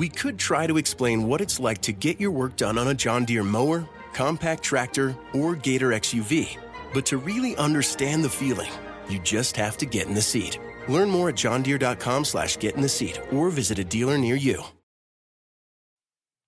we could try to explain what it's like to get your work done on a John Deere mower, compact tractor, or Gator XUV. But to really understand the feeling, you just have to get in the seat. Learn more at johndeere.com slash get in the seat or visit a dealer near you.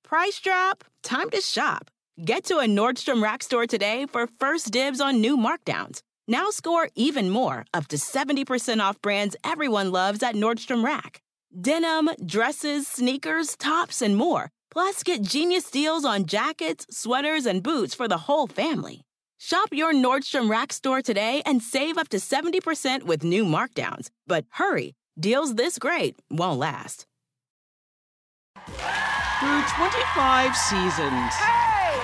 Price drop? Time to shop. Get to a Nordstrom Rack store today for first dibs on new markdowns. Now score even more, up to 70% off brands everyone loves at Nordstrom Rack. Denim, dresses, sneakers, tops, and more. Plus, get genius deals on jackets, sweaters, and boots for the whole family. Shop your Nordstrom Rack store today and save up to 70% with new markdowns. But hurry, deals this great won't last. Through 25 seasons,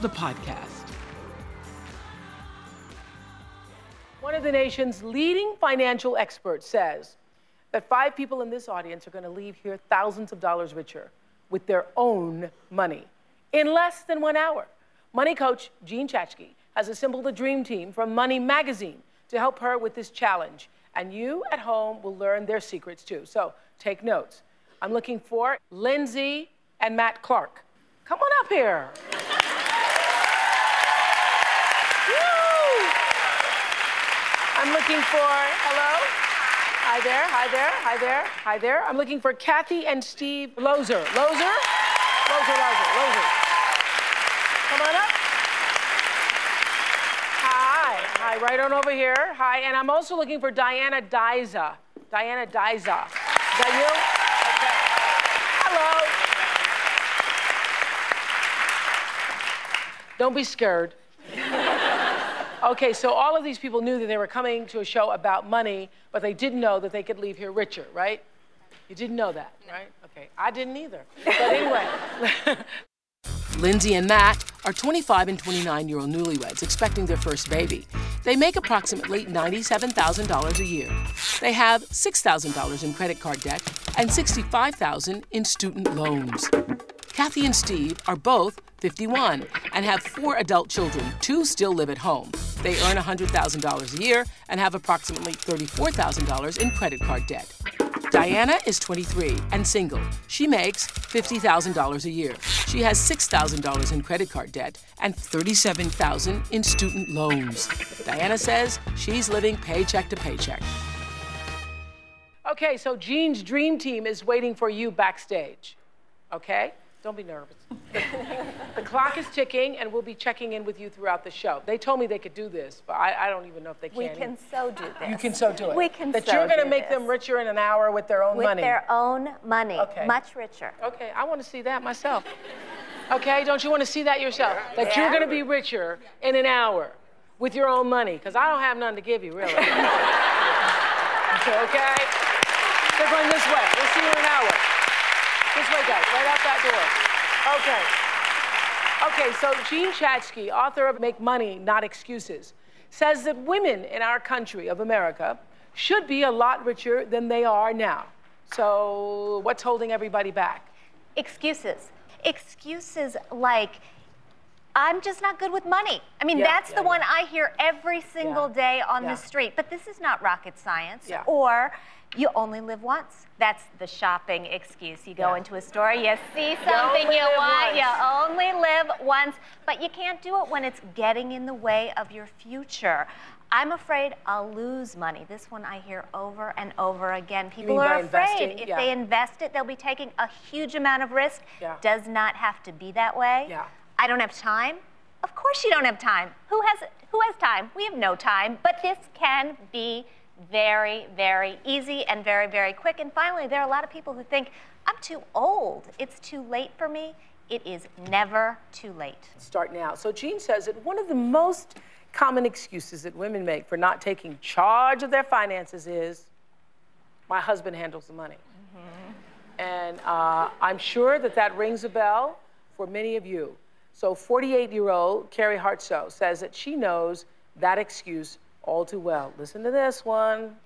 the podcast. One of the nation's leading financial experts says that five people in this audience are going to leave here thousands of dollars richer with their own money in less than one hour. Money coach Jean Chatzky has assembled a dream team from Money Magazine to help her with this challenge. And you at home will learn their secrets too. So take notes. I'm looking for Lindsay and Matt Clark. Come on up here. I'm looking for, hello? Hi there, hi there, hi there, hi there. I'm looking for Kathy and Steve Lozer. Lozer? Lozer, Lozer, Lozer. Come on up. Hi, hi, right on over here. Hi, and I'm also looking for Diana Diza. Diana Diza. Is that you? Okay. Hello. Don't be scared. Okay, so all of these people knew that they were coming to a show about money, but they didn't know that they could leave here richer, right? You didn't know that, right? Okay, I didn't either. But anyway. Lindsay and Matt are 25 and 29 year old newlyweds expecting their first baby. They make approximately $97,000 a year. They have $6,000 in credit card debt and 65,000 in student loans. Kathy and Steve are both 51 and have four adult children. Two still live at home. They earn $100,000 a year and have approximately $34,000 in credit card debt. Diana is 23 and single. She makes $50,000 a year. She has $6,000 in credit card debt and 37,000 in student loans. Diana says she's living paycheck to paycheck. Okay, so Jean's dream team is waiting for you backstage. Okay? Don't be nervous. the clock is ticking, and we'll be checking in with you throughout the show. They told me they could do this, but I, I don't even know if they can. We can so do this. You can so do it. We can That so you're going to make this. them richer in an hour with their own With money. their own money. Okay. Much richer. Okay, I want to see that myself. Okay, don't you want to see that yourself? That you're going to be richer in an hour with your own money, because I don't have none to give you, really. okay? They're going this way. We'll see you in an hour. This way, guys, right out that door. Okay. Okay, so Jean Chatzky, author of Make Money, Not Excuses, says that women in our country of America should be a lot richer than they are now. So, what's holding everybody back? Excuses. Excuses like, I'm just not good with money. I mean, Yeah, that's yeah, the one. I hear every single Yeah, day on yeah. the street. But this is not rocket science. Yeah. Or you only live once. That's the shopping excuse. You go Yeah. into a store, you see something you live want, you only live once. But you can't do it when it's getting in the way of your future. I'm afraid I'll lose money. This one I hear over and over again. People are afraid investing? if Yeah. they invest it, they'll be taking a huge amount of risk. Yeah. Does not have to be that way. Yeah. I don't have time Of course you don't have time. Who has who has time? We have no time. But this can be very, very easy and very, very quick. And finally, there are a lot of people who think, I'm too old. It's too late for me. It is never too late. Start now. So Jean says that one of the most common excuses that women make for not taking charge of their finances is, my husband handles the money. Mm-hmm. And uh, I'm sure that that rings a bell for many of you. So 48-year-old Carrie Hartsoe says that she knows that excuse all too well. Listen to this one.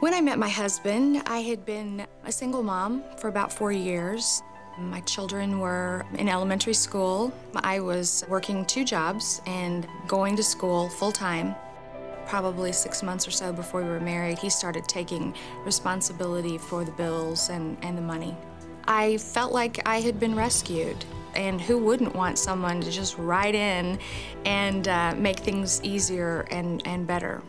When I met my husband, I had been a single mom for about four years. My children were in elementary school. I was working two jobs and going to school full time. Probably six months or so before we were married, he started taking responsibility for the bills and, and the money. I felt like I had been rescued. And who wouldn't want someone to just ride in and uh, make things easier and, and better?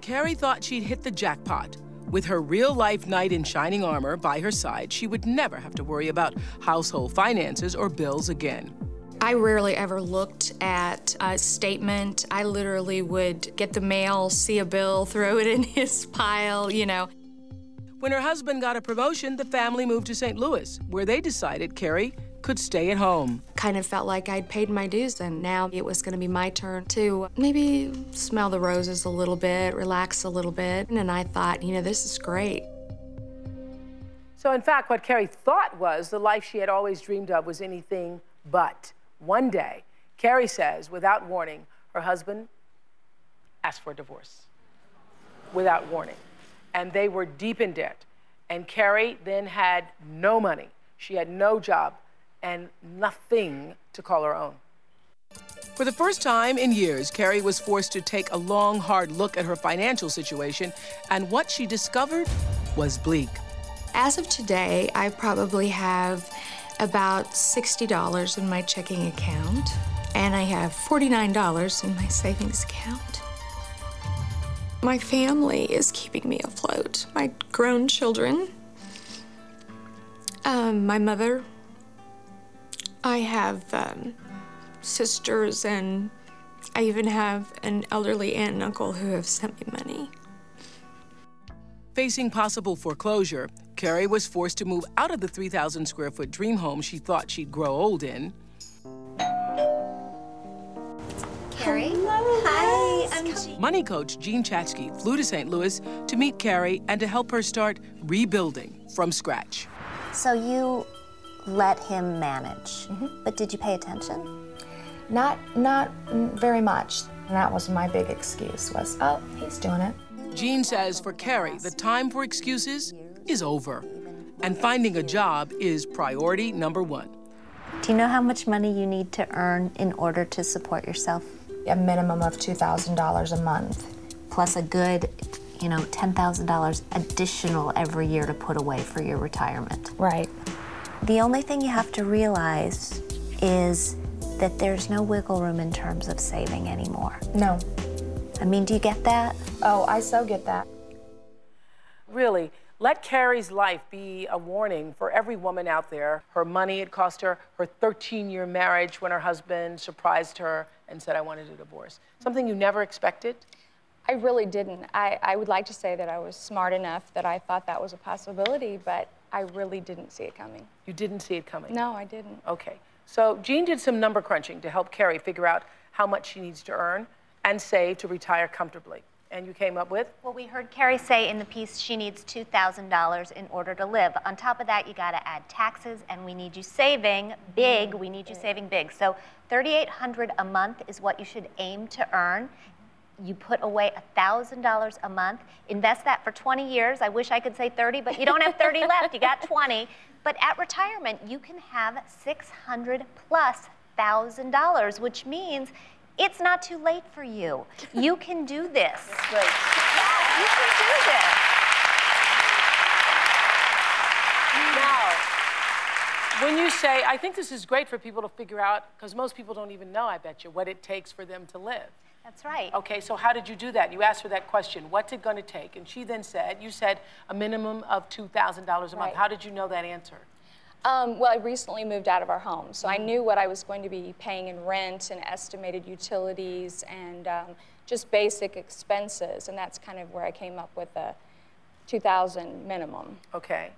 Carrie thought she'd hit the jackpot. With her real life knight in shining armor by her side, she would never have to worry about household finances or bills again. I rarely ever looked at a statement. I literally would get the mail, see a bill, throw it in his pile, you know. When her husband got a promotion, the family moved to St. Louis, where they decided Carrie could stay at home. Kind of felt like I'd paid my dues, and now it was going to be my turn to maybe smell the roses a little bit, relax a little bit. And I thought, you know, this is great. So, in fact, what Carrie thought was the life she had always dreamed of was anything but. One day, Carrie says, without warning, her husband asked for a divorce. Without warning. And they were deep in debt. And Carrie then had no money. She had no job and nothing to call her own. For the first time in years, Carrie was forced to take a long, hard look at her financial situation, and what she discovered was bleak. As of today, I probably have about $60 in my checking account, and I have $49 in my savings account. My family is keeping me afloat. My grown children, um, my mother, I have um, sisters, and I even have an elderly aunt and uncle who have sent me money. Facing possible foreclosure, Carrie was forced to move out of the 3,000 square foot dream home she thought she'd grow old in. Carrie? Hi, I'm Jean. Money coach Jean Chatzky flew to St. Louis to meet Carrie and to help her start rebuilding from scratch. So you let him manage. Mm -hmm. But did you pay attention? Not, not very much. And that was my big excuse was, oh, he's doing it. Jean says for Carrie, the time for excuses is over. And finding a job is priority number one. Do you know how much money you need to earn in order to support yourself? A minimum of $2,000 a month. Plus a good, you know, $10,000 additional every year to put away for your retirement. Right. The only thing you have to realize is that there's no wiggle room in terms of saving anymore. No. I mean, do you get that? Oh, I so get that. Really, let Carrie's life be a warning for every woman out there. Her money, it cost her her 13 year marriage when her husband surprised her and said, I wanted a divorce. Something you never expected? I really didn't. I, I would like to say that I was smart enough that I thought that was a possibility, but I really didn't see it coming. You didn't see it coming? No, I didn't. Okay. So Jean did some number crunching to help Carrie figure out how much she needs to earn and save to retire comfortably. And you came up with? Well, we heard Carrie say in the piece she needs $2,000 in order to live. On top of that, you got to add taxes, and we need you saving big. Mm. We need you saving big. So 3,800 a month is what you should aim to earn you put away $1,000 a month, invest that for 20 years. I wish I could say 30, but you don't have 30 left, you got 20. But at retirement, you can have 600 plus thousand dollars, which means it's not too late for you. You can do this. That's great. Yeah, you can do this. Now, when you say, I think this is great for people to figure out, because most people don't even know, I bet you, what it takes for them to live. That's right. Okay, so how did you do that? You asked her that question. What's it going to take? And she then said, you said a minimum of $2,000 a month. Right. How did you know that answer? Um, well, I recently moved out of our home, so I knew what I was going to be paying in rent and estimated utilities and um, just basic expenses, and that's kind of where I came up with the 2,000 minimum. Okay.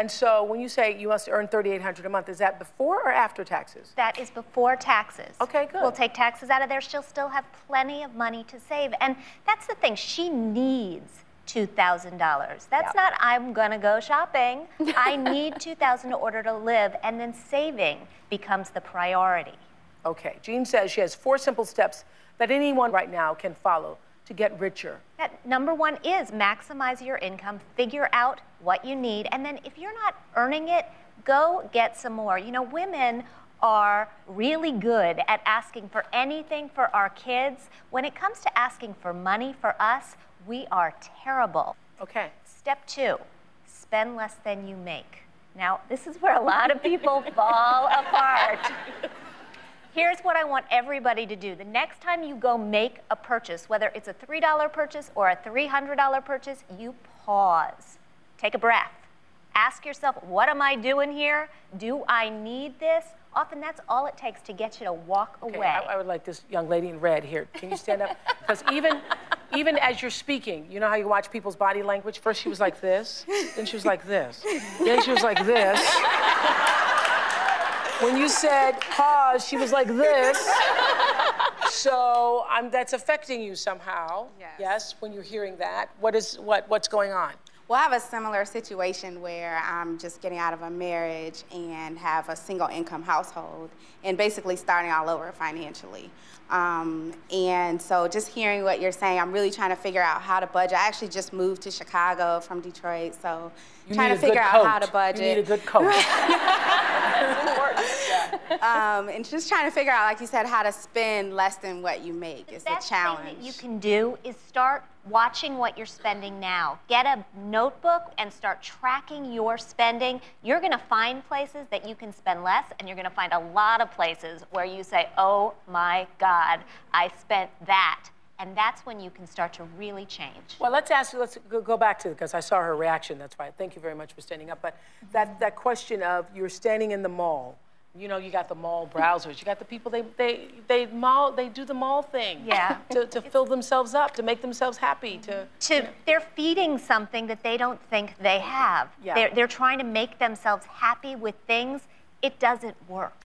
And so when you say you must earn 3,800 a month, is that before or after taxes? That is before taxes. Okay, good. We'll take taxes out of there. She'll still have plenty of money to save. And that's the thing. She needs $2,000. That's Yep. not I'm going to go shopping. I need 2000 in order to live and then saving becomes the priority. Okay. Jean says she has four simple steps that anyone right now can follow to get richer. That number one is maximize your income, figure out what you need, and then if you're not earning it, go get some more. You know, women are really good at asking for anything for our kids. When it comes to asking for money for us, we are terrible. Okay. Step two, spend less than you make. Now, this is where a lot of people fall apart. Here's what I want everybody to do. The next time you go make a purchase, whether it's a $3 purchase or a $300 purchase, you pause. Take a breath. Ask yourself, what am I doing here? Do I need this? Often that's all it takes to get you to walk Okay, away. I, I would like this young lady in red here. Can you stand up? Because even, even as you're speaking, you know how you watch people's body language? First she was like this, then she was like this, then she was like this. When you said pause, she was like this. So um, that's affecting you somehow. Yes. Yes. When you're hearing that, what is what what's going on? Well, I have a similar situation where I'm just getting out of a marriage and have a single income household and basically starting all over financially. Um, and so just hearing what you're saying, I'm really trying to figure out how to budget. I actually just moved to Chicago from Detroit, so You trying to figure out how to budget. You need a good coat. um, and just trying to figure out, like you said, how to spend less than what you make is the best challenge. thing that you can do is start watching what you're spending now. Get a notebook and start tracking your spending. You're going to find places that you can spend less, and you're going to find a lot of places where you say, oh my God, I spent that. And that's when you can start to really change. Well, let's ask. Let's go- back to because I saw her reaction. That's why. Thank you very much for standing up. But that mm-hmm. that question of you're standing in the mall. You know, you got the mall browsers. You got the people. They they they mall. They do the mall thing. Yeah. To to fill themselves up, to make themselves happy. To mm-hmm. to they're feeding something that they don't think they have. Yeah. They're, they're trying to make themselves happy with things. It doesn't work.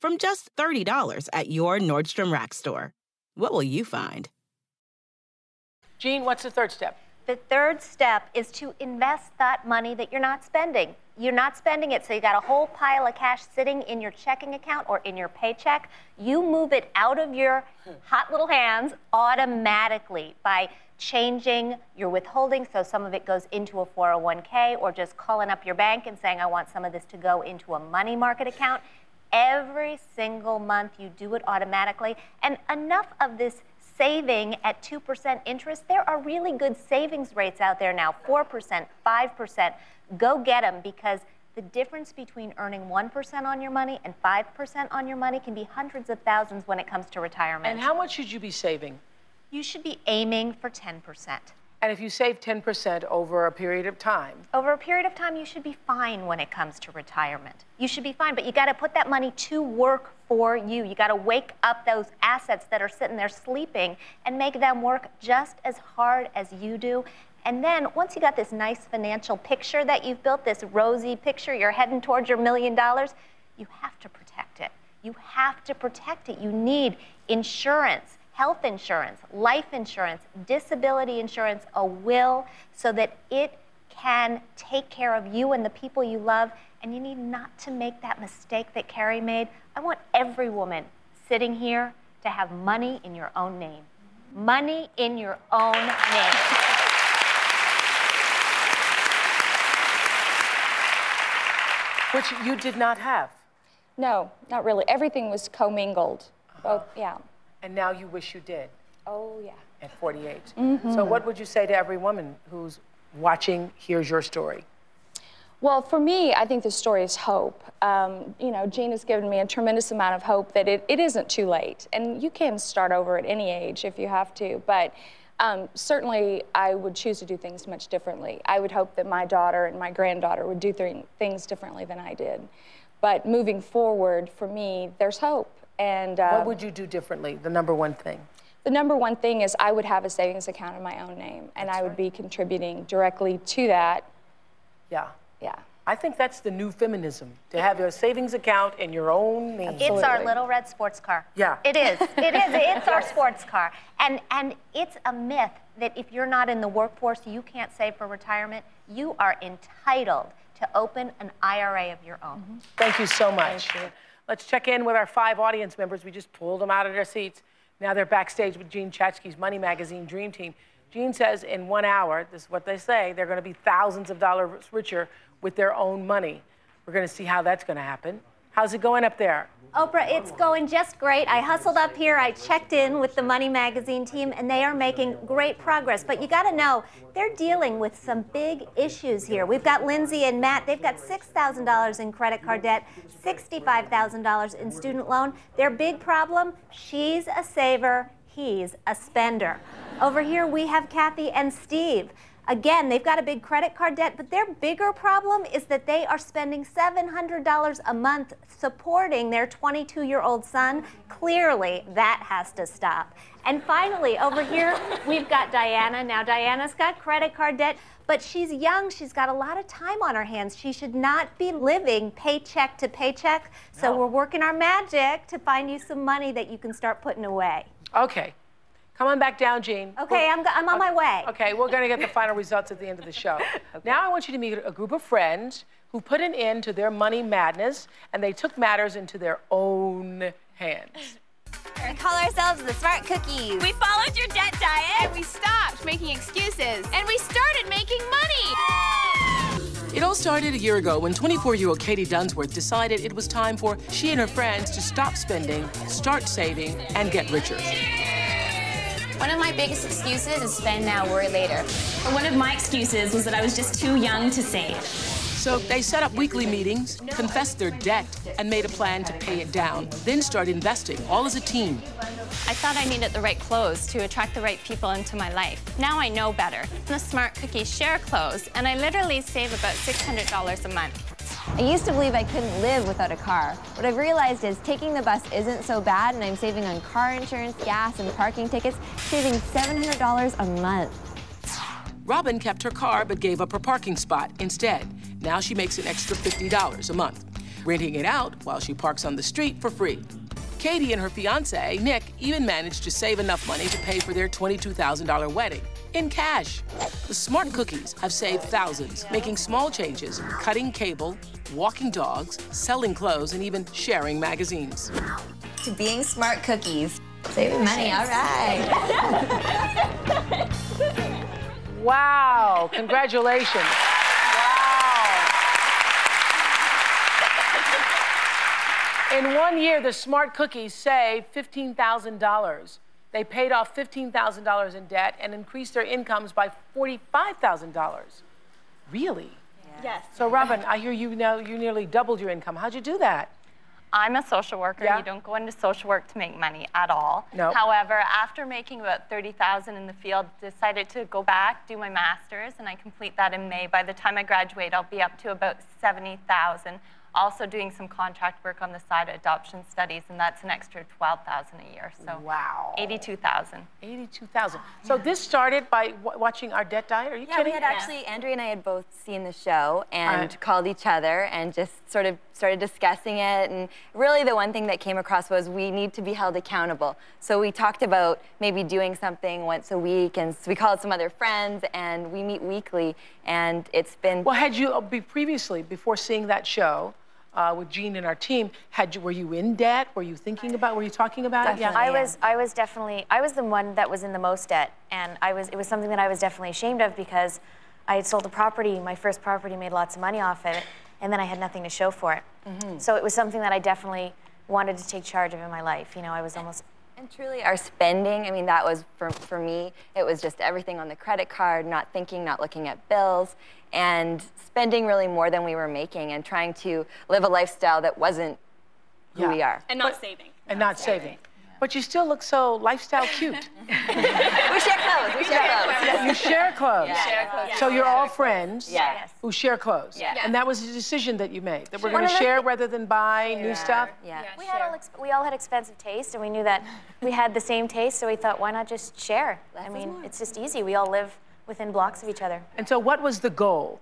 from just $30 at your Nordstrom Rack store. What will you find? Jean, what's the third step? The third step is to invest that money that you're not spending. You're not spending it, so you got a whole pile of cash sitting in your checking account or in your paycheck. You move it out of your hot little hands automatically by changing your withholding so some of it goes into a 401k or just calling up your bank and saying, I want some of this to go into a money market account. Every single month you do it automatically. And enough of this saving at 2% interest, there are really good savings rates out there now 4%, 5%. Go get them because the difference between earning 1% on your money and 5% on your money can be hundreds of thousands when it comes to retirement. And how much should you be saving? You should be aiming for 10%. And if you save 10% over a period of time, Over a period of time, you should be fine when it comes to retirement. You should be fine, but you got to put that money to work for you. You got to wake up those assets that are sitting there sleeping and make them work just as hard as you do. And then once you got this nice financial picture that you've built, this rosy picture, you're heading towards your million dollars, you have to protect it. You have to protect it. You need insurance, health insurance, life insurance, disability insurance, a will, so that it can take care of you and the people you love. And you need not to make that mistake that Carrie made. I want every woman sitting here to have money in your own name. Money in your own name. Which you did not have. No, not really. Everything was commingled. Both, yeah. And now you wish you did Oh, yeah. at 48. Mhm. So, what would you say to every woman who's watching, hears your story? Well, for me, I think the story is hope. Um, you know, Jean has given me a tremendous amount of hope that it, it isn't too late. And you can start over at any age if you have to. But um, certainly, I would choose to do things much differently. I would hope that my daughter and my granddaughter would do th- things differently than I did. But moving forward, for me, there's hope. And uh, what would you do differently? The number one thing. the number one thing is I would have a savings account in my own name, and I would be contributing directly to that. Yeah. Yeah. I think that's the new feminism to have a savings account in your own name. It's our little red sports car. Yeah. It is. It is. It's our sports car. And and it's a myth that if you're not in the workforce, you can't save for retirement. You are entitled to open an IRA of your own. Thank you so much. Let's check in with our five audience members. We just pulled them out of their seats. Now they're backstage with Jean Chatzky's Money Magazine Dream Team. Jean says in one hour, this is what they say, they're going to be thousands of dollars richer with their own money. We're going to see how that's going to happen. How's it going up there? Oprah, it's going just great. I hustled up here. I checked in with the Money Magazine team, and they are making great progress. But you got to know, they're dealing with some big issues here. We've got Lindsay and Matt. They've got $6,000 in credit card debt, $65,000 in student loan. Their big problem she's a saver, he's a spender. Over here, we have Kathy and Steve. Again, they've got a big credit card debt, but their bigger problem is that they are spending $700 a month supporting their 22 year old son. Clearly, that has to stop. And finally, over here, we've got Diana. Now, Diana's got credit card debt, but she's young. She's got a lot of time on her hands. She should not be living paycheck to paycheck. So, we're working our magic to find you some money that you can start putting away. Okay. Come on back down, Jean. Okay, I'm, I'm on my way. Okay, we're going to get the final results at the end of the show. okay. Now I want you to meet a group of friends who put an end to their money madness and they took matters into their own hands. We call ourselves the Smart Cookies. We followed your debt diet. And we stopped making excuses. And we started making money. It all started a year ago when 24 year old Katie Dunsworth decided it was time for she and her friends to stop spending, start saving, and get richer. One of my biggest excuses is spend now, worry later. One of my excuses was that I was just too young to save. So they set up weekly meetings, confessed their debt, and made a plan to pay it down, then start investing, all as a team. I thought I needed the right clothes to attract the right people into my life. Now I know better. The Smart Cookies share clothes, and I literally save about $600 a month. I used to believe I couldn't live without a car. What I've realized is taking the bus isn't so bad, and I'm saving on car insurance, gas, and parking tickets, saving $700 a month. Robin kept her car but gave up her parking spot instead. Now she makes an extra $50 a month, renting it out while she parks on the street for free. Katie and her fiance, Nick, even managed to save enough money to pay for their $22,000 wedding in cash. The Smart Cookies have saved thousands, making small changes, cutting cable, walking dogs, selling clothes, and even sharing magazines. To being smart cookies. Saving money, all right. Wow, congratulations. wow. In one year, the Smart Cookies saved $15,000. They paid off $15,000 in debt and increased their incomes by $45,000. Really? Yes. So, Robin, I hear you now you nearly doubled your income. How'd you do that? I'm a social worker. Yeah. You don't go into social work to make money at all. No. However, after making about 30,000 in the field, decided to go back, do my master's, and I complete that in May. By the time I graduate, I'll be up to about 70,000. Also doing some contract work on the side of adoption studies, and that's an extra 12,000 a year. So wow. 82,000. 82,000. So this started by w- watching our debt diet? Are you Yeah, kidding? we had actually, Andrea and I had both seen the show and Right. called each other and just sort of started discussing it. And really, the one thing that came across was we need to be held accountable. So we talked about maybe doing something once a week, and so we called some other friends, and we meet weekly. And it's been. Well, had you uh, be previously, before seeing that show, uh, with Jean and our team, had you, were you in debt? Were you thinking about? Were you talking about it? Yeah. I was. I was definitely. I was the one that was in the most debt, and I was. It was something that I was definitely ashamed of because I had sold a property. My first property made lots of money off it, and then I had nothing to show for it. Mm-hmm. So it was something that I definitely wanted to take charge of in my life. You know, I was almost. And truly, our spending, I mean, that was for, for me, it was just everything on the credit card, not thinking, not looking at bills, and spending really more than we were making and trying to live a lifestyle that wasn't who we are. And not saving. And not saving. But you still look so lifestyle cute. we share clothes. We share clothes. You share clothes. Yeah. Share clothes. So you're all friends Yes. who share clothes. Yes. And that was a decision that you made, that we're going to of the share rather than buy new stuff? Yeah. we had all. We all had expensive taste, and we knew that we had the same taste. So we thought, why not just share? I mean, it's just easy. We all live within blocks of each other. And so what was the goal?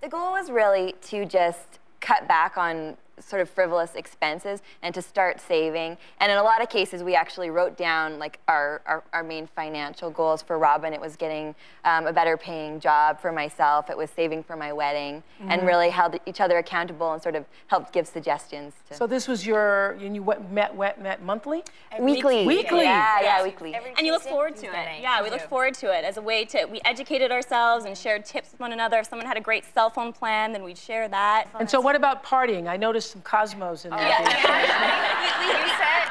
The goal was really to just cut back on sort of frivolous expenses and to start saving. And in a lot of cases, we actually wrote down like our, our, our main financial goals for Robin. It was getting um, a better paying job for myself. It was saving for my wedding and Mhm. really held each other accountable and sort of helped give suggestions. To So this was your, and you went, met, met, met monthly? Weekly. Weekly? Yeah, yeah, weekly. And you look forward to it. Yeah, we look forward to it as a way to, we educated ourselves and shared tips with one another. If someone had a great cell phone plan, then we'd share that. And so what about partying? I noticed some Cosmos in there.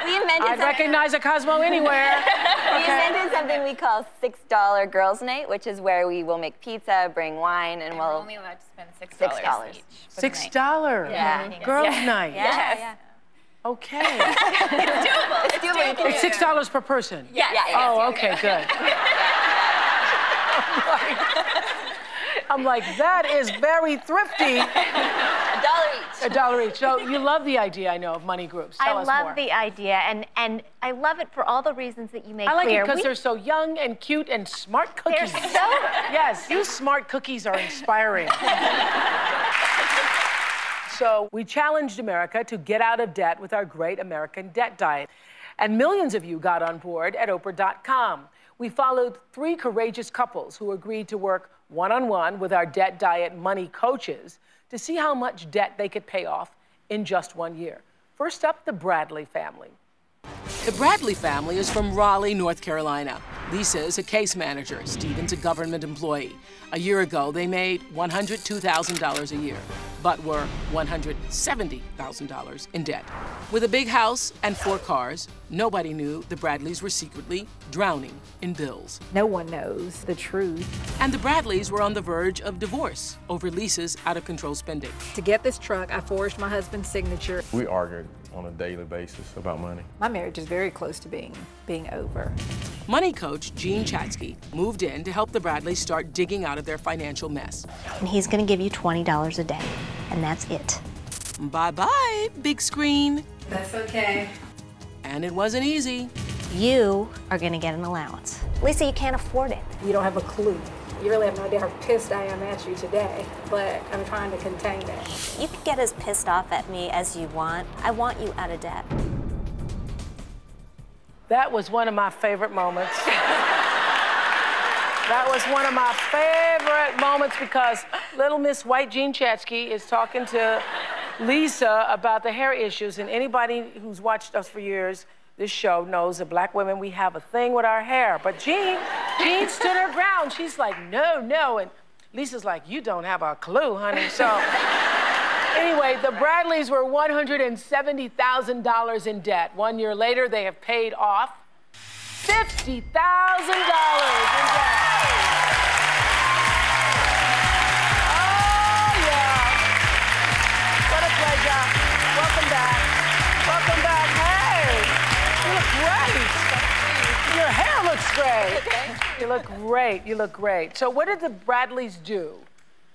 We invented I'd something- recognize a Cosmo anywhere. We invented something we call $6 Girls Night, which is where we will make pizza, bring wine, and, we'll. only allowed to spend six Six dollars dollars. each. Six dollars. Yeah. Girls' Yeah. night. Yeah, yeah. Okay. It's doable. It's doable. It's six dollars per person. Yeah, yeah, yeah. Oh, okay, good. I'm like, that is very thrifty. Dollar each. A dollar each. So you love the idea, I know, of money groups. Tell I love more. the idea, and and I love it for all the reasons that you make I like clear. it because We- they're so young and cute and smart cookies. They're so- yes, you smart cookies are inspiring. so we challenged America to get out of debt with our great American debt diet. And millions of you got on board at Oprah.com. We followed three courageous couples who agreed to work one on one with our debt diet money coaches to see how much debt they could pay off in just one year. First up, the Bradley family. The Bradley family is from Raleigh, North Carolina. Lisa is a case manager. Stephen's a government employee. A year ago, they made $102,000 a year, but were $170,000 in debt. With a big house and four cars, nobody knew the Bradleys were secretly drowning in bills. No one knows the truth. And the Bradleys were on the verge of divorce over Lisa's out of control spending. To get this truck, I forged my husband's signature. We argued on a daily basis about money. My marriage is very close to being being over. Money coach Jean Chatzky moved in to help the Bradleys start digging out of their financial mess. and he's going to give you twenty dollars a day, and that's it. Bye bye, big screen. That's okay. And it wasn't easy. You are going to get an allowance. Lisa, you can't afford it. You don't have a clue. You really have no idea how pissed I am at you today, but I'm trying to contain that. You can get as pissed off at me as you want. I want you out of debt. That was one of my favorite moments. that was one of my favorite moments because little Miss White Jean Chatzky is talking to Lisa about the hair issues. And anybody who's watched us for years, this show knows that black women, we have a thing with our hair. But Jean, Jean stood her ground. She's like, no, no. And Lisa's like, you don't have a clue, honey. So anyway, the Bradleys were $170,000 in debt. One year later, they have paid off $50,000 in debt. Looks great. You look great. You look great. So, what did the Bradleys do?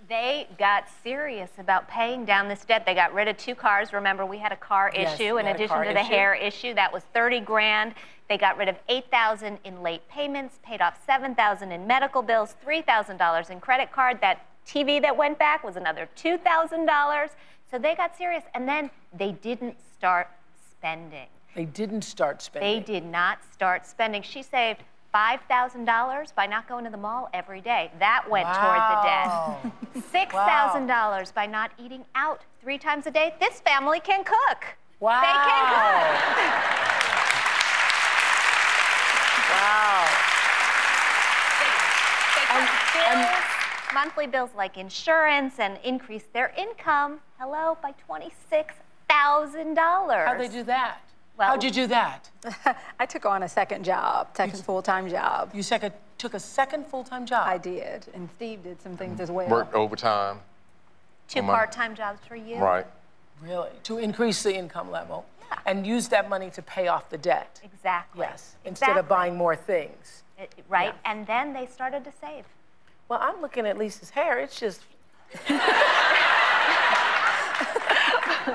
They got serious about paying down this debt. They got rid of two cars. Remember, we had a car Yes, issue in addition to the issue. hair issue. That was 30 grand. They got rid of 8,000 in late payments, paid off 7,000 in medical bills, $3,000 in credit card. That TV that went back was another $2,000. So they got serious, and then they didn't start spending. They didn't start spending. They did not start spending. She saved $5,000 by not going to the mall every day. That went Wow. toward the debt. $6,000 by not eating out three times a day. This family can cook. Wow. They can cook. Wow. They bills, monthly bills like insurance and increase their income, hello, by $26,000. How'd they do that? How'd you do that? I took on a second job, second full-time job. You second, took a second full-time job? I did, and Steve did some things mm. as well. Worked overtime. Two my- part-time jobs for you? Right. Really? To increase the income level and use that money to pay off the debt. Exactly. Yes. Instead of buying more things. It- right? And then they started to save. Well, I'm looking at Lisa's hair. It's just.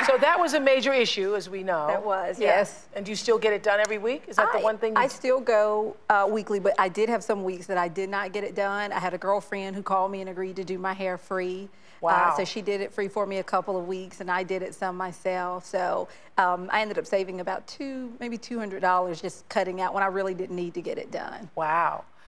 so that was a major issue, as we know. That was, Yeah. yes. And do you still get it done every week? Is that the one thing? You... I still go uh, weekly, but I did have some weeks that I did not get it done. I had a girlfriend who called me and agreed to do my hair free. Wow. Uh, so she did it free for me a couple of weeks, and I did it some myself. So um, I ended up saving about two, maybe two hundred dollars just cutting out when I really didn't need to get it done. Wow.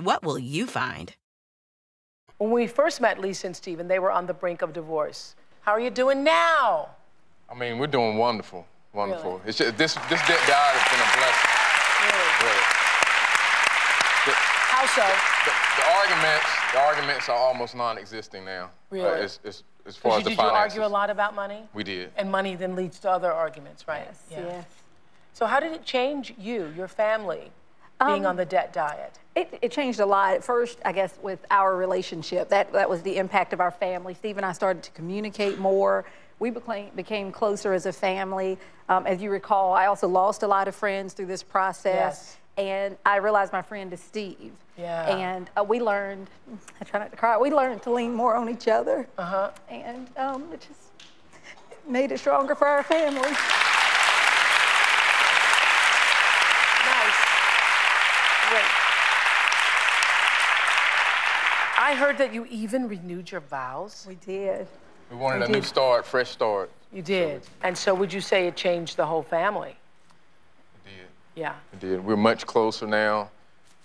What will you find? When we first met Lisa and Stephen, they were on the brink of divorce. How are you doing now? I mean, we're doing wonderful, wonderful. It's just, this this debt diet has been a blessing. Really. The, How so? the, the arguments, the arguments are almost non-existing now. Really? Uh, as, as, as far as Did the you, did you argue a lot about money? We did. And money then leads to other arguments, right? Yes, yes. So how did it change you, your family, being Um, on the debt diet? It, it changed a lot. At first, I guess, with our relationship, that, that was the impact of our family. Steve and I started to communicate more. We became, became closer as a family. Um, as you recall, I also lost a lot of friends through this process. Yes. And I realized my friend is Steve. Yeah. And uh, we learned, I try not to cry, we learned to lean more on each other. Uh-huh. And um, it just made it stronger for our family. Nice. Great. I heard that you even renewed your vows. We did. We wanted We a new start, fresh start. You did. And so would you say it changed the whole family? It did. Yeah. It did. We're much closer now.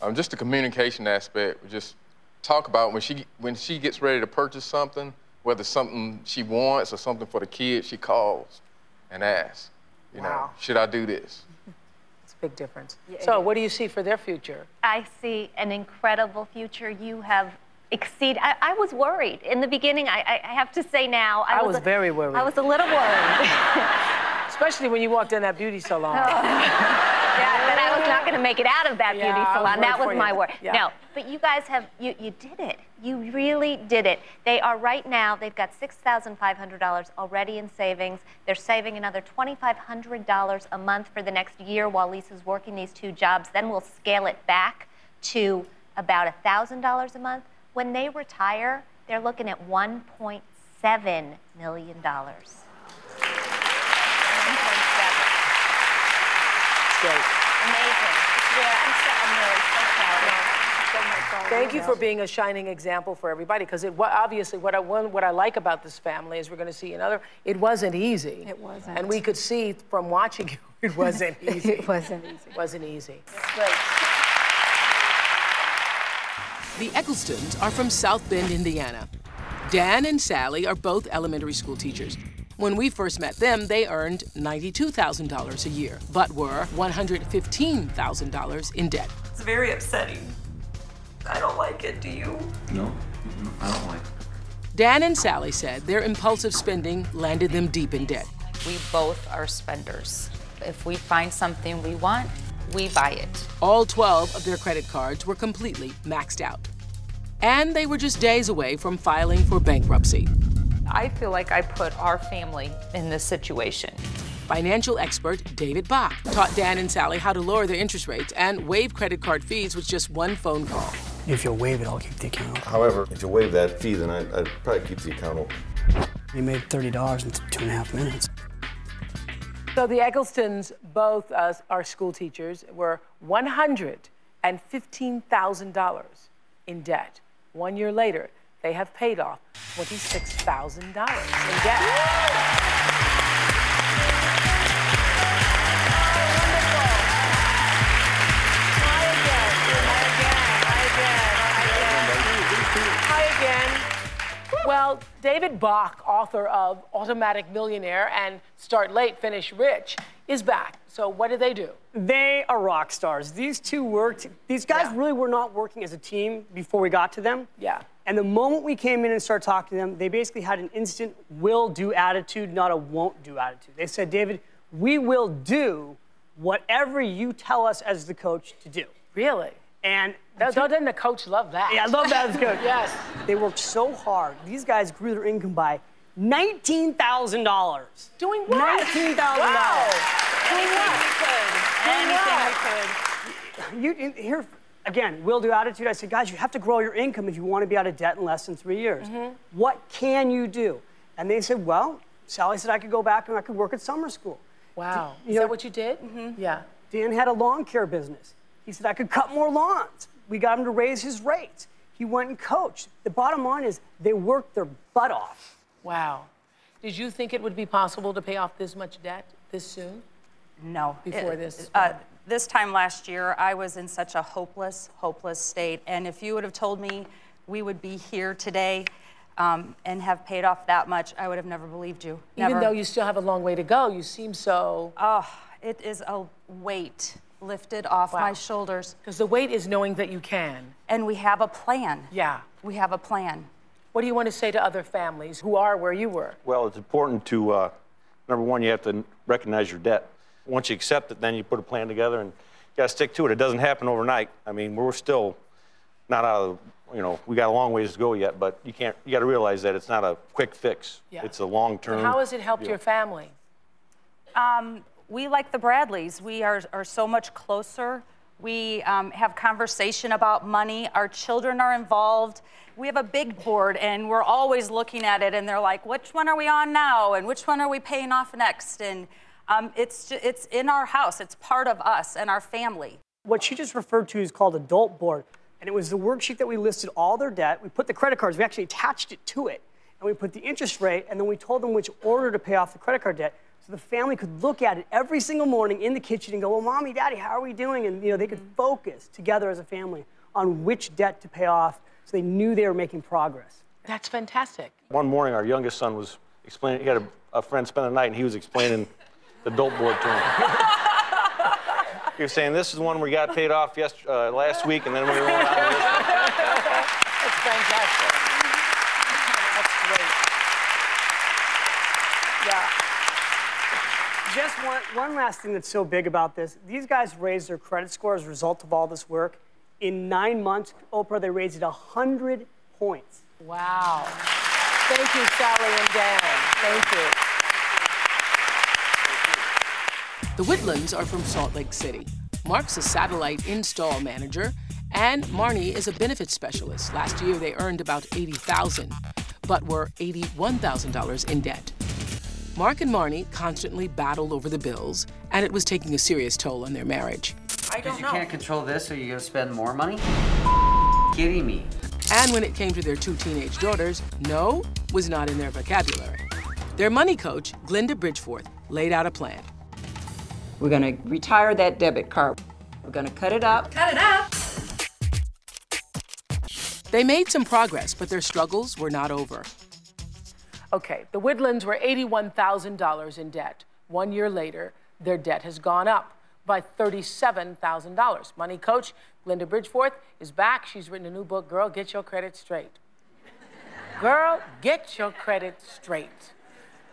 Um, just the communication aspect. We just talk about when she when she gets ready to purchase something, whether it's something she wants or something for the kids, she calls and asks, you know, Wow. should I do this? It's a big difference. Yeah, so yeah. what do you see for their future? I see an incredible future. You have exceed. I, I was worried in the beginning. I, I, I have to say now. I was a- very worried. I was a little worried. Especially when you walked in that beauty salon. Oh. yeah, that I was not going to make it out of that Yeah, beauty salon. worried That was you. my worry. Yeah. No, but you guys have you you did it. You really did it. They are right now. They've got six thousand five hundred dollars already in savings. They're saving another twenty five hundred dollars a month for the next year while Lisa's working these two jobs. Then we'll scale it back to about thousand dollars a month. When they retire, they're looking at one point seven million dollars. Great. Amazing. Yeah, I'm, so, I'm really so proud of you. Thank you for being a shining example for everybody, because it obviously what I one, what I like about this family is we're going to see another. It wasn't easy. It wasn't. And we could see from watching you, it wasn't easy. It wasn't easy. It wasn't easy. Great. The Ecclestons are from South Bend, Indiana. Dan and Sally are both elementary school teachers. When we first met them, they earned $92,000 a year, but were $115,000 in debt. It's very upsetting. I don't like it, do you? No, I don't like it. Dan and Sally said their impulsive spending landed them deep in debt. We both are spenders. If we find something we want, we buy it. All 12 of their credit cards were completely maxed out. And they were just days away from filing for bankruptcy. I feel like I put our family in this situation. Financial expert David Bach taught Dan and Sally how to lower their interest rates and waive credit card fees with just one phone call. If you'll waive it, I'll keep the account. However, if you waive that fee, then I, would probably keep the account open. You made $30 in two and a half minutes. So the Egglestons, both uh, are school teachers, were $115,000 in debt. One year later, they have paid off $26,000 in debt. Well, David Bach, author of Automatic Millionaire and Start Late, Finish Rich, is back. So what did they do? They are rock stars. These two worked. These guys yeah. really were not working as a team before we got to them. Yeah. And the moment we came in and started talking to them, they basically had an instant will do attitude, not a won't do attitude. They said, David, we will do whatever you tell us as the coach to do. Really? And doesn't the coach love that? Yeah, I love that as coach. yes. They worked so hard. These guys grew their income by nineteen thousand dollars. Doing what? Nineteen thousand dollars. Doing what? Anything we could. Anything we You here again? Will do attitude. I said, guys, you have to grow your income if you want to be out of debt in less than three years. Mm-hmm. What can you do? And they said, well, Sally said I could go back and I could work at summer school. Wow. You Is know, that what you did? Mm-hmm. Yeah. Dan had a lawn care business. He said, I could cut more lawns. We got him to raise his rates. He went and coached. The bottom line is they worked their butt off. Wow. Did you think it would be possible to pay off this much debt this soon? No. Before it, this? Uh, this time last year, I was in such a hopeless, hopeless state. And if you would have told me we would be here today um, and have paid off that much, I would have never believed you. Even though you still have a long way to go, you seem so. Oh, it is a weight lifted off wow. my shoulders. Because the weight is knowing that you can. And we have a plan. Yeah. We have a plan. What do you want to say to other families who are where you were? Well, it's important to, uh, number one, you have to recognize your debt. Once you accept it, then you put a plan together and you got to stick to it. It doesn't happen overnight. I mean, we're still not out of, you know, we got a long ways to go yet, but you can't, you got to realize that it's not a quick fix. Yeah. It's a long term. How has it helped deal. your family? Um, we like the Bradleys. We are, are so much closer. We um, have conversation about money. Our children are involved. We have a big board, and we're always looking at it. And they're like, "Which one are we on now? And which one are we paying off next?" And um, it's it's in our house. It's part of us and our family. What she just referred to is called a DOLP board, and it was the worksheet that we listed all their debt. We put the credit cards. We actually attached it to it, and we put the interest rate, and then we told them which order to pay off the credit card debt. So the family could look at it every single morning in the kitchen and go, well, mommy, daddy, how are we doing? And you know, they could focus together as a family on which debt to pay off so they knew they were making progress. That's fantastic. One morning, our youngest son was explaining, he had a, a friend spend the night and he was explaining the DOLP board to him. he was saying, this is the one we got paid off yesterday, uh, last week, and then we were on this one. That's fantastic. That's great. Yeah. Just one, one last thing that's so big about this. These guys raised their credit score as a result of all this work. In nine months, Oprah, they raised it 100 points. Wow. Thank you, Sally and Dan. Thank you. The Whitlands are from Salt Lake City. Mark's a satellite install manager, and Marnie is a benefits specialist. Last year, they earned about 80000 but were $81,000 in debt. Mark and Marnie constantly battled over the bills, and it was taking a serious toll on their marriage. I don't you can't control this, so you're gonna spend more money? Kidding me. And when it came to their two teenage daughters, no was not in their vocabulary. Their money coach, Glinda Bridgforth, laid out a plan. We're gonna retire that debit card. We're gonna cut it up. Cut it up! They made some progress, but their struggles were not over. Okay, the Woodlands were $81,000 in debt. One year later, their debt has gone up by $37,000. Money coach Linda Bridgforth is back. She's written a new book, Girl, Get Your Credit Straight. Girl, get your credit straight.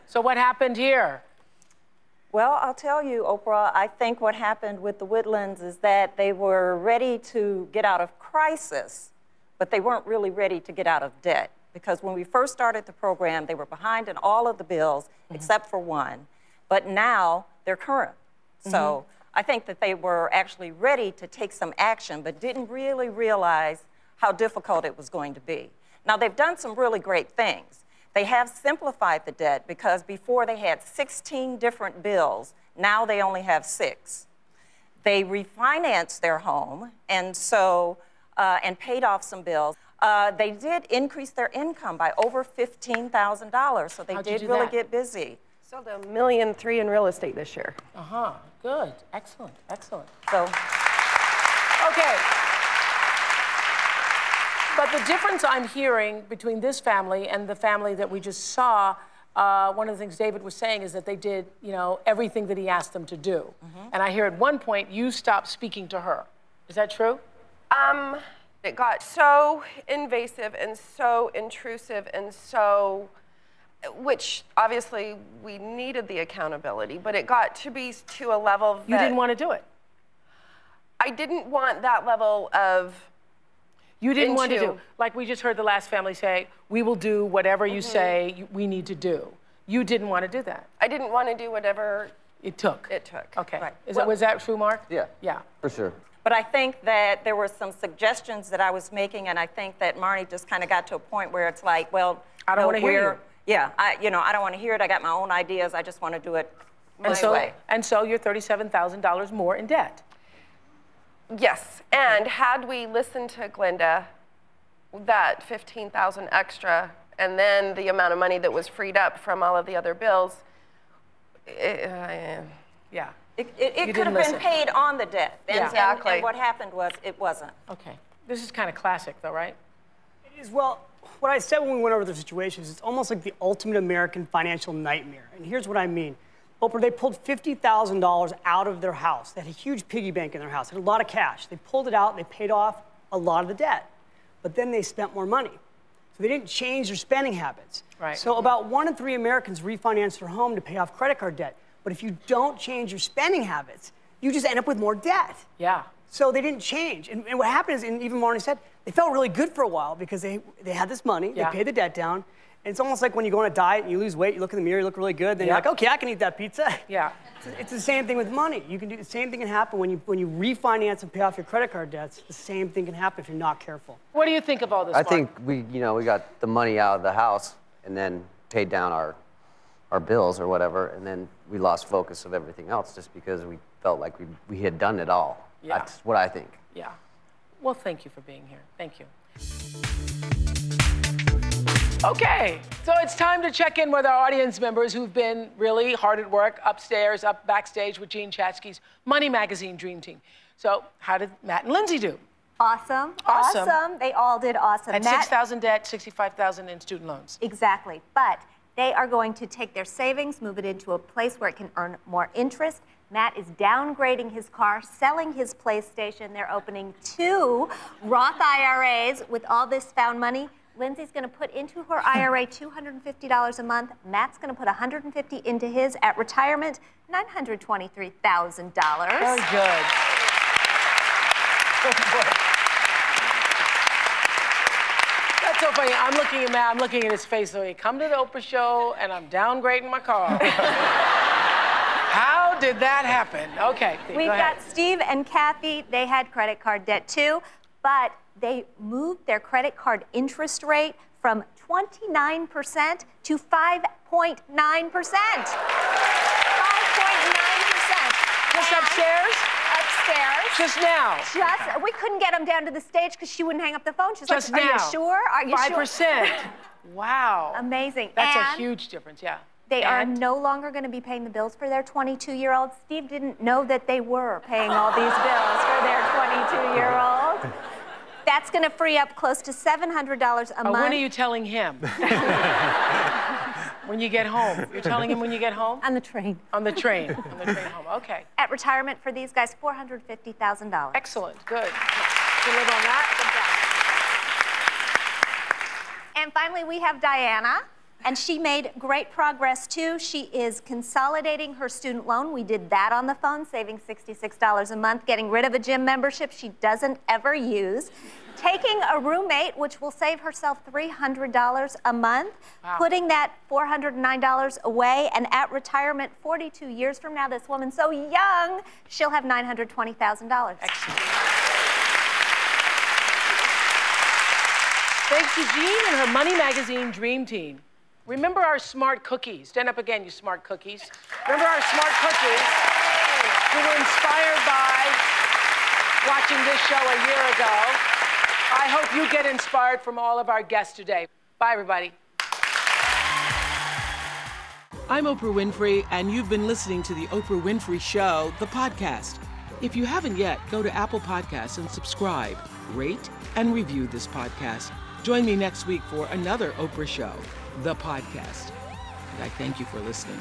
So, what happened here? Well, I'll tell you, Oprah, I think what happened with the Woodlands is that they were ready to get out of crisis, but they weren't really ready to get out of debt. Because when we first started the program, they were behind in all of the bills mm-hmm. except for one. But now they're current. Mm-hmm. So I think that they were actually ready to take some action, but didn't really realize how difficult it was going to be. Now, they've done some really great things. They have simplified the debt because before they had 16 different bills, now they only have six. They refinanced their home and so uh, and paid off some bills. Uh, they did increase their income by over $15,000, so they How'd did really that? get busy. Sold a million three in real estate this year. Uh huh. Good. Excellent. Excellent. So, okay. But the difference I'm hearing between this family and the family that we just saw, uh, one of the things David was saying is that they did, you know, everything that he asked them to do. Mm-hmm. And I hear at one point you stopped speaking to her. Is that true? Um, it got so invasive and so intrusive and so, which obviously we needed the accountability, but it got to be to a level that you didn't want to do it. I didn't want that level of you didn't want to do, like we just heard the last family say, we will do whatever you mm-hmm. say we need to do. You didn't want to do that. I didn't want to do whatever it took. It took. Okay. Right. Is well, it, was that true, Mark? Yeah. Yeah. For sure. But I think that there were some suggestions that I was making, and I think that Marnie just kind of got to a point where it's like, well, I don't no, want to hear you. Yeah, I, you know, I don't want to hear it. I got my own ideas. I just want to do it my and so, way. And so you're thirty-seven thousand dollars more in debt. Yes, and had we listened to Glenda that 15,000 extra and then the amount of money that was freed up from all of the other bills, it, uh, yeah. It, it, it could have been paid on the debt. And, yeah. exactly. And, and what happened was it wasn't. Okay. This is kind of classic, though, right? It is. Well, what I said when we went over the situations, it's almost like the ultimate American financial nightmare. And here's what I mean. Oprah, they pulled $50,000 out of their house. They had a huge piggy bank in their house, they had a lot of cash. They pulled it out, they paid off a lot of the debt but then they spent more money. So they didn't change their spending habits. Right. So about one in three Americans refinance their home to pay off credit card debt. But if you don't change your spending habits, you just end up with more debt. Yeah. So they didn't change. And, and what happened is, and even Marnie said, they felt really good for a while because they, they had this money, yeah. they paid the debt down. And it's almost like when you go on a diet and you lose weight, you look in the mirror, you look really good, then yeah. you're like, okay, I can eat that pizza. Yeah. It's the same thing with money. You can do the same thing can happen when you when you refinance and pay off your credit card debts. The same thing can happen if you're not careful. What do you think of all this? I Mark? think we, you know, we got the money out of the house and then paid down our our bills or whatever, and then we lost focus of everything else just because we felt like we we had done it all. Yeah. That's what I think. Yeah. Well, thank you for being here. Thank you. Okay, so it's time to check in with our audience members who've been really hard at work upstairs, up backstage with Jean Chatzky's Money Magazine Dream Team. So, how did Matt and Lindsay do? Awesome. Awesome. Awesome. They all did awesome. At Matt, 6,000 debt, 65,000 in student loans. Exactly. But they are going to take their savings, move it into a place where it can earn more interest. Matt is downgrading his car, selling his PlayStation. They're opening two Roth IRAs with all this found money. Lindsay's going to put into her IRA $250 a month. Matt's going to put 150 into his at retirement, $923,000. Very good. That's so funny. I'm looking at Matt. I'm looking at his face. So he come to the Oprah show, and I'm downgrading my car. How did that happen? Okay. We've go got Steve and Kathy. They had credit card debt too, but they moved their credit card interest rate from 29% to 5.9%. 5.9%. Just upstairs? Upstairs. Just now? Just, we couldn't get them down to the stage because she wouldn't hang up the phone. She's Just like, now. are you sure? Are you 5%. sure? wow. Amazing. That's and a huge difference, yeah. They and? are no longer going to be paying the bills for their 22 year old. Steve didn't know that they were paying all these bills for their 22 year old. That's going to free up close to $700 a uh, month. When are you telling him? When you get home. You're telling him when you get home? On the train. On the train. On the train home. Okay. At retirement for these guys, $450,000. Excellent. Good. To live on that? And finally, we have Diana. And she made great progress too. She is consolidating her student loan. We did that on the phone, saving $66 a month, getting rid of a gym membership she doesn't ever use, taking a roommate, which will save herself $300 a month, Wow. putting that $409 away, and at retirement 42 years from now, this woman's so young, she'll have $920,000. Thanks to Jean and her Money Magazine Dream Team. Remember our smart cookies. Stand up again, you smart cookies. Remember our smart cookies who were inspired by watching this show a year ago. I hope you get inspired from all of our guests today. Bye, everybody. I'm Oprah Winfrey, and you've been listening to The Oprah Winfrey Show, the podcast. If you haven't yet, go to Apple Podcasts and subscribe, rate, and review this podcast. Join me next week for another Oprah Show, the podcast. And I thank you for listening.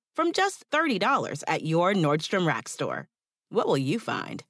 from just $30 at your Nordstrom Rack store. What will you find?